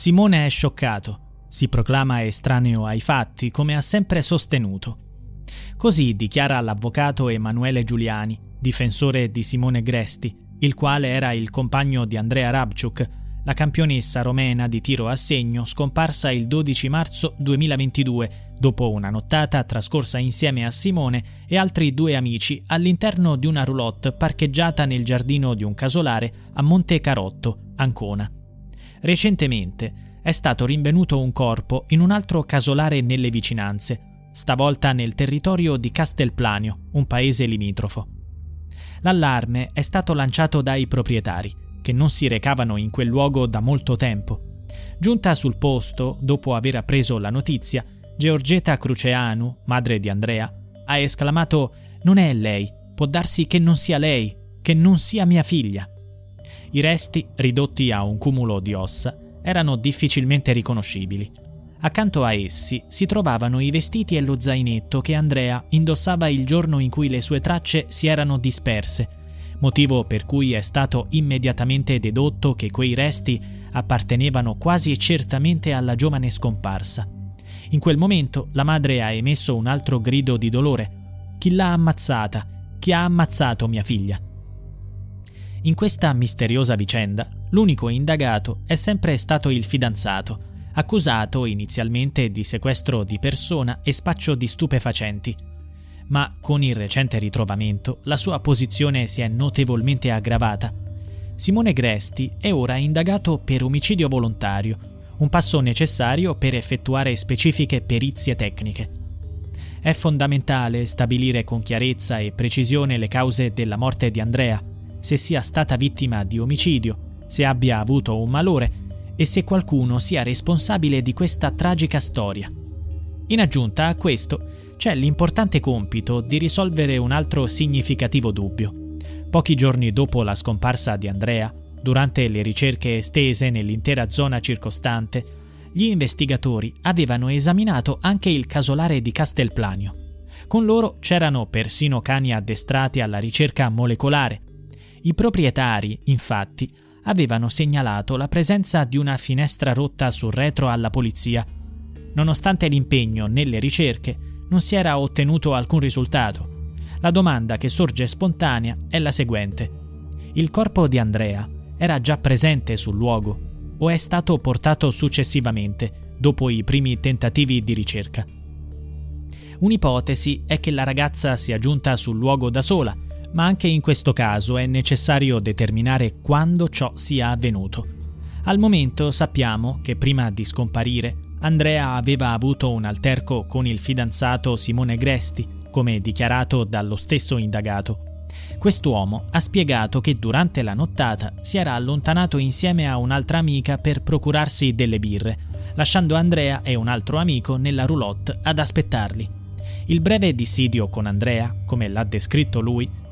Simone è scioccato, si proclama estraneo ai fatti come ha sempre sostenuto. Così dichiara l'avvocato Emanuele Giuliani, difensore di Simone Gresti, il quale era il compagno di Andrea Rabciuk, la campionessa romena di tiro a segno scomparsa il 12 marzo 2022 dopo una nottata trascorsa insieme a Simone e altri due amici all'interno di una roulotte parcheggiata nel giardino di un casolare a Monte Carotto, Ancona. Recentemente è stato rinvenuto un corpo in un altro casolare nelle vicinanze, stavolta nel territorio di Castelplanio, un paese limitrofo. L'allarme è stato lanciato dai proprietari, che non si recavano in quel luogo da molto tempo. Giunta sul posto, dopo aver appreso la notizia, Georgetta Cruceanu, madre di Andrea, ha esclamato Non è lei, può darsi che non sia lei, che non sia mia figlia. I resti, ridotti a un cumulo di ossa, erano difficilmente riconoscibili. Accanto a essi si trovavano i vestiti e lo zainetto che Andrea indossava il giorno in cui le sue tracce si erano disperse, motivo per cui è stato immediatamente dedotto che quei resti appartenevano quasi certamente alla giovane scomparsa. In quel momento la madre ha emesso un altro grido di dolore. Chi l'ha ammazzata? Chi ha ammazzato mia figlia? In questa misteriosa vicenda, l'unico indagato è sempre stato il fidanzato, accusato inizialmente di sequestro di persona e spaccio di stupefacenti. Ma con il recente ritrovamento la sua posizione si è notevolmente aggravata. Simone Gresti è ora indagato per omicidio volontario, un passo necessario per effettuare specifiche perizie tecniche. È fondamentale stabilire con chiarezza e precisione le cause della morte di Andrea, se sia stata vittima di omicidio, se abbia avuto un malore e se qualcuno sia responsabile di questa tragica storia. In aggiunta a questo c'è l'importante compito di risolvere un altro significativo dubbio. Pochi giorni dopo la scomparsa di Andrea, durante le ricerche estese nell'intera zona circostante, gli investigatori avevano esaminato anche il casolare di Castelplanio. Con loro c'erano persino cani addestrati alla ricerca molecolare. I proprietari, infatti, avevano segnalato la presenza di una finestra rotta sul retro alla polizia. Nonostante l'impegno nelle ricerche, non si era ottenuto alcun risultato. La domanda che sorge spontanea è la seguente. Il corpo di Andrea era già presente sul luogo o è stato portato successivamente, dopo i primi tentativi di ricerca? Un'ipotesi è che la ragazza sia giunta sul luogo da sola ma anche in questo caso è necessario determinare quando ciò sia avvenuto. Al momento sappiamo che prima di scomparire Andrea aveva avuto un alterco con il fidanzato Simone Gresti, come dichiarato dallo stesso indagato. Quest'uomo ha spiegato che durante la nottata si era allontanato insieme a un'altra amica per procurarsi delle birre, lasciando Andrea e un altro amico nella roulotte ad aspettarli. Il breve dissidio con Andrea, come l'ha descritto lui,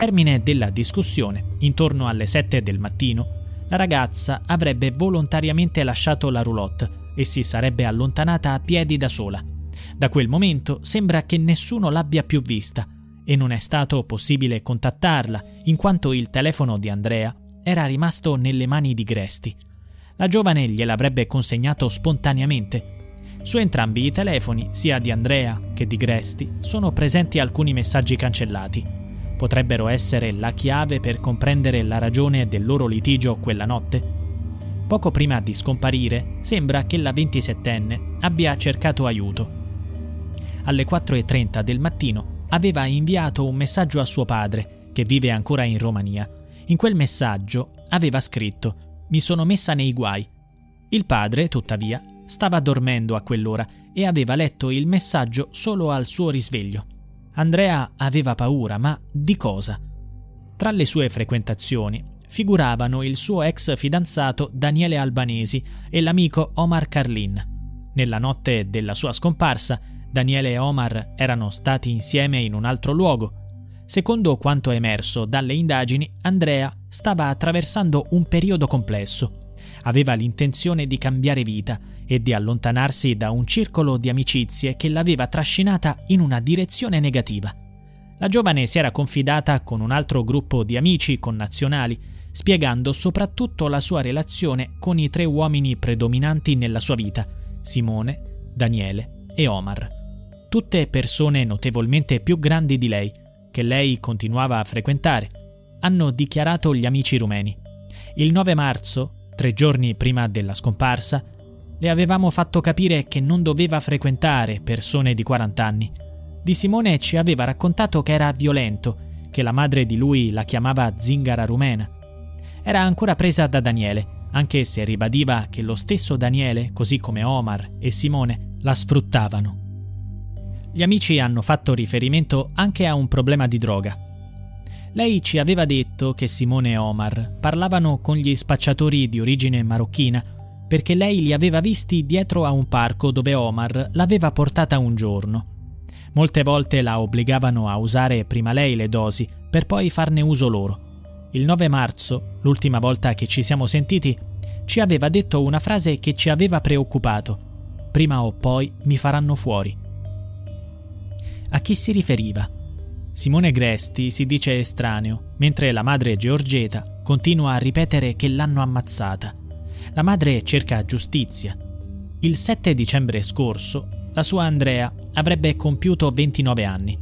Termine della discussione, intorno alle 7 del mattino, la ragazza avrebbe volontariamente lasciato la roulotte e si sarebbe allontanata a piedi da sola. Da quel momento sembra che nessuno l'abbia più vista e non è stato possibile contattarla in quanto il telefono di Andrea era rimasto nelle mani di Gresti. La giovane gliel'avrebbe consegnato spontaneamente. Su entrambi i telefoni, sia di Andrea che di Gresti, sono presenti alcuni messaggi cancellati potrebbero essere la chiave per comprendere la ragione del loro litigio quella notte? Poco prima di scomparire, sembra che la 27enne abbia cercato aiuto. Alle 4.30 del mattino aveva inviato un messaggio a suo padre, che vive ancora in Romania. In quel messaggio aveva scritto Mi sono messa nei guai. Il padre, tuttavia, stava dormendo a quell'ora e aveva letto il messaggio solo al suo risveglio. Andrea aveva paura, ma di cosa? Tra le sue frequentazioni figuravano il suo ex fidanzato Daniele Albanesi e l'amico Omar Carlin. Nella notte della sua scomparsa, Daniele e Omar erano stati insieme in un altro luogo. Secondo quanto emerso dalle indagini, Andrea stava attraversando un periodo complesso. Aveva l'intenzione di cambiare vita e di allontanarsi da un circolo di amicizie che l'aveva trascinata in una direzione negativa. La giovane si era confidata con un altro gruppo di amici connazionali, spiegando soprattutto la sua relazione con i tre uomini predominanti nella sua vita, Simone, Daniele e Omar. Tutte persone notevolmente più grandi di lei, che lei continuava a frequentare, hanno dichiarato gli amici rumeni. Il 9 marzo, tre giorni prima della scomparsa, le avevamo fatto capire che non doveva frequentare persone di 40 anni. Di Simone ci aveva raccontato che era violento, che la madre di lui la chiamava zingara rumena. Era ancora presa da Daniele, anche se ribadiva che lo stesso Daniele, così come Omar e Simone, la sfruttavano. Gli amici hanno fatto riferimento anche a un problema di droga. Lei ci aveva detto che Simone e Omar parlavano con gli spacciatori di origine marocchina perché lei li aveva visti dietro a un parco dove Omar l'aveva portata un giorno. Molte volte la obbligavano a usare prima lei le dosi per poi farne uso loro. Il 9 marzo, l'ultima volta che ci siamo sentiti, ci aveva detto una frase che ci aveva preoccupato. Prima o poi mi faranno fuori. A chi si riferiva? Simone Gresti si dice estraneo, mentre la madre Georgeta continua a ripetere che l'hanno ammazzata. La madre cerca giustizia. Il 7 dicembre scorso, la sua Andrea avrebbe compiuto 29 anni.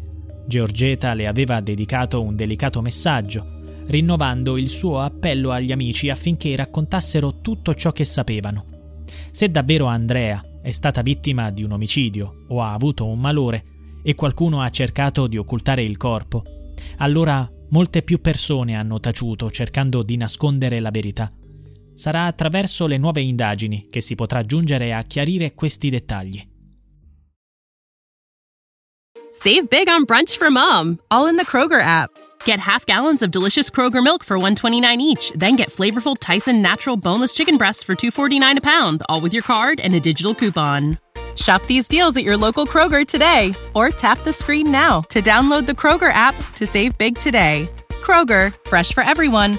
Georgeta le aveva dedicato un delicato messaggio, rinnovando il suo appello agli amici affinché raccontassero tutto ciò che sapevano. Se davvero Andrea è stata vittima di un omicidio o ha avuto un malore e qualcuno ha cercato di occultare il corpo, allora molte più persone hanno taciuto cercando di nascondere la verità. Sarà attraverso le nuove indagini che si potrà giungere a chiarire questi dettagli. Save big on brunch for mom, all in the Kroger app. Get half gallons of delicious Kroger milk for 1.29 each, then get flavorful Tyson natural boneless chicken breasts for 2.49 a pound, all with your card and a digital coupon. Shop these deals at your local Kroger today or tap the screen now to download the Kroger app to save big today. Kroger, fresh for everyone.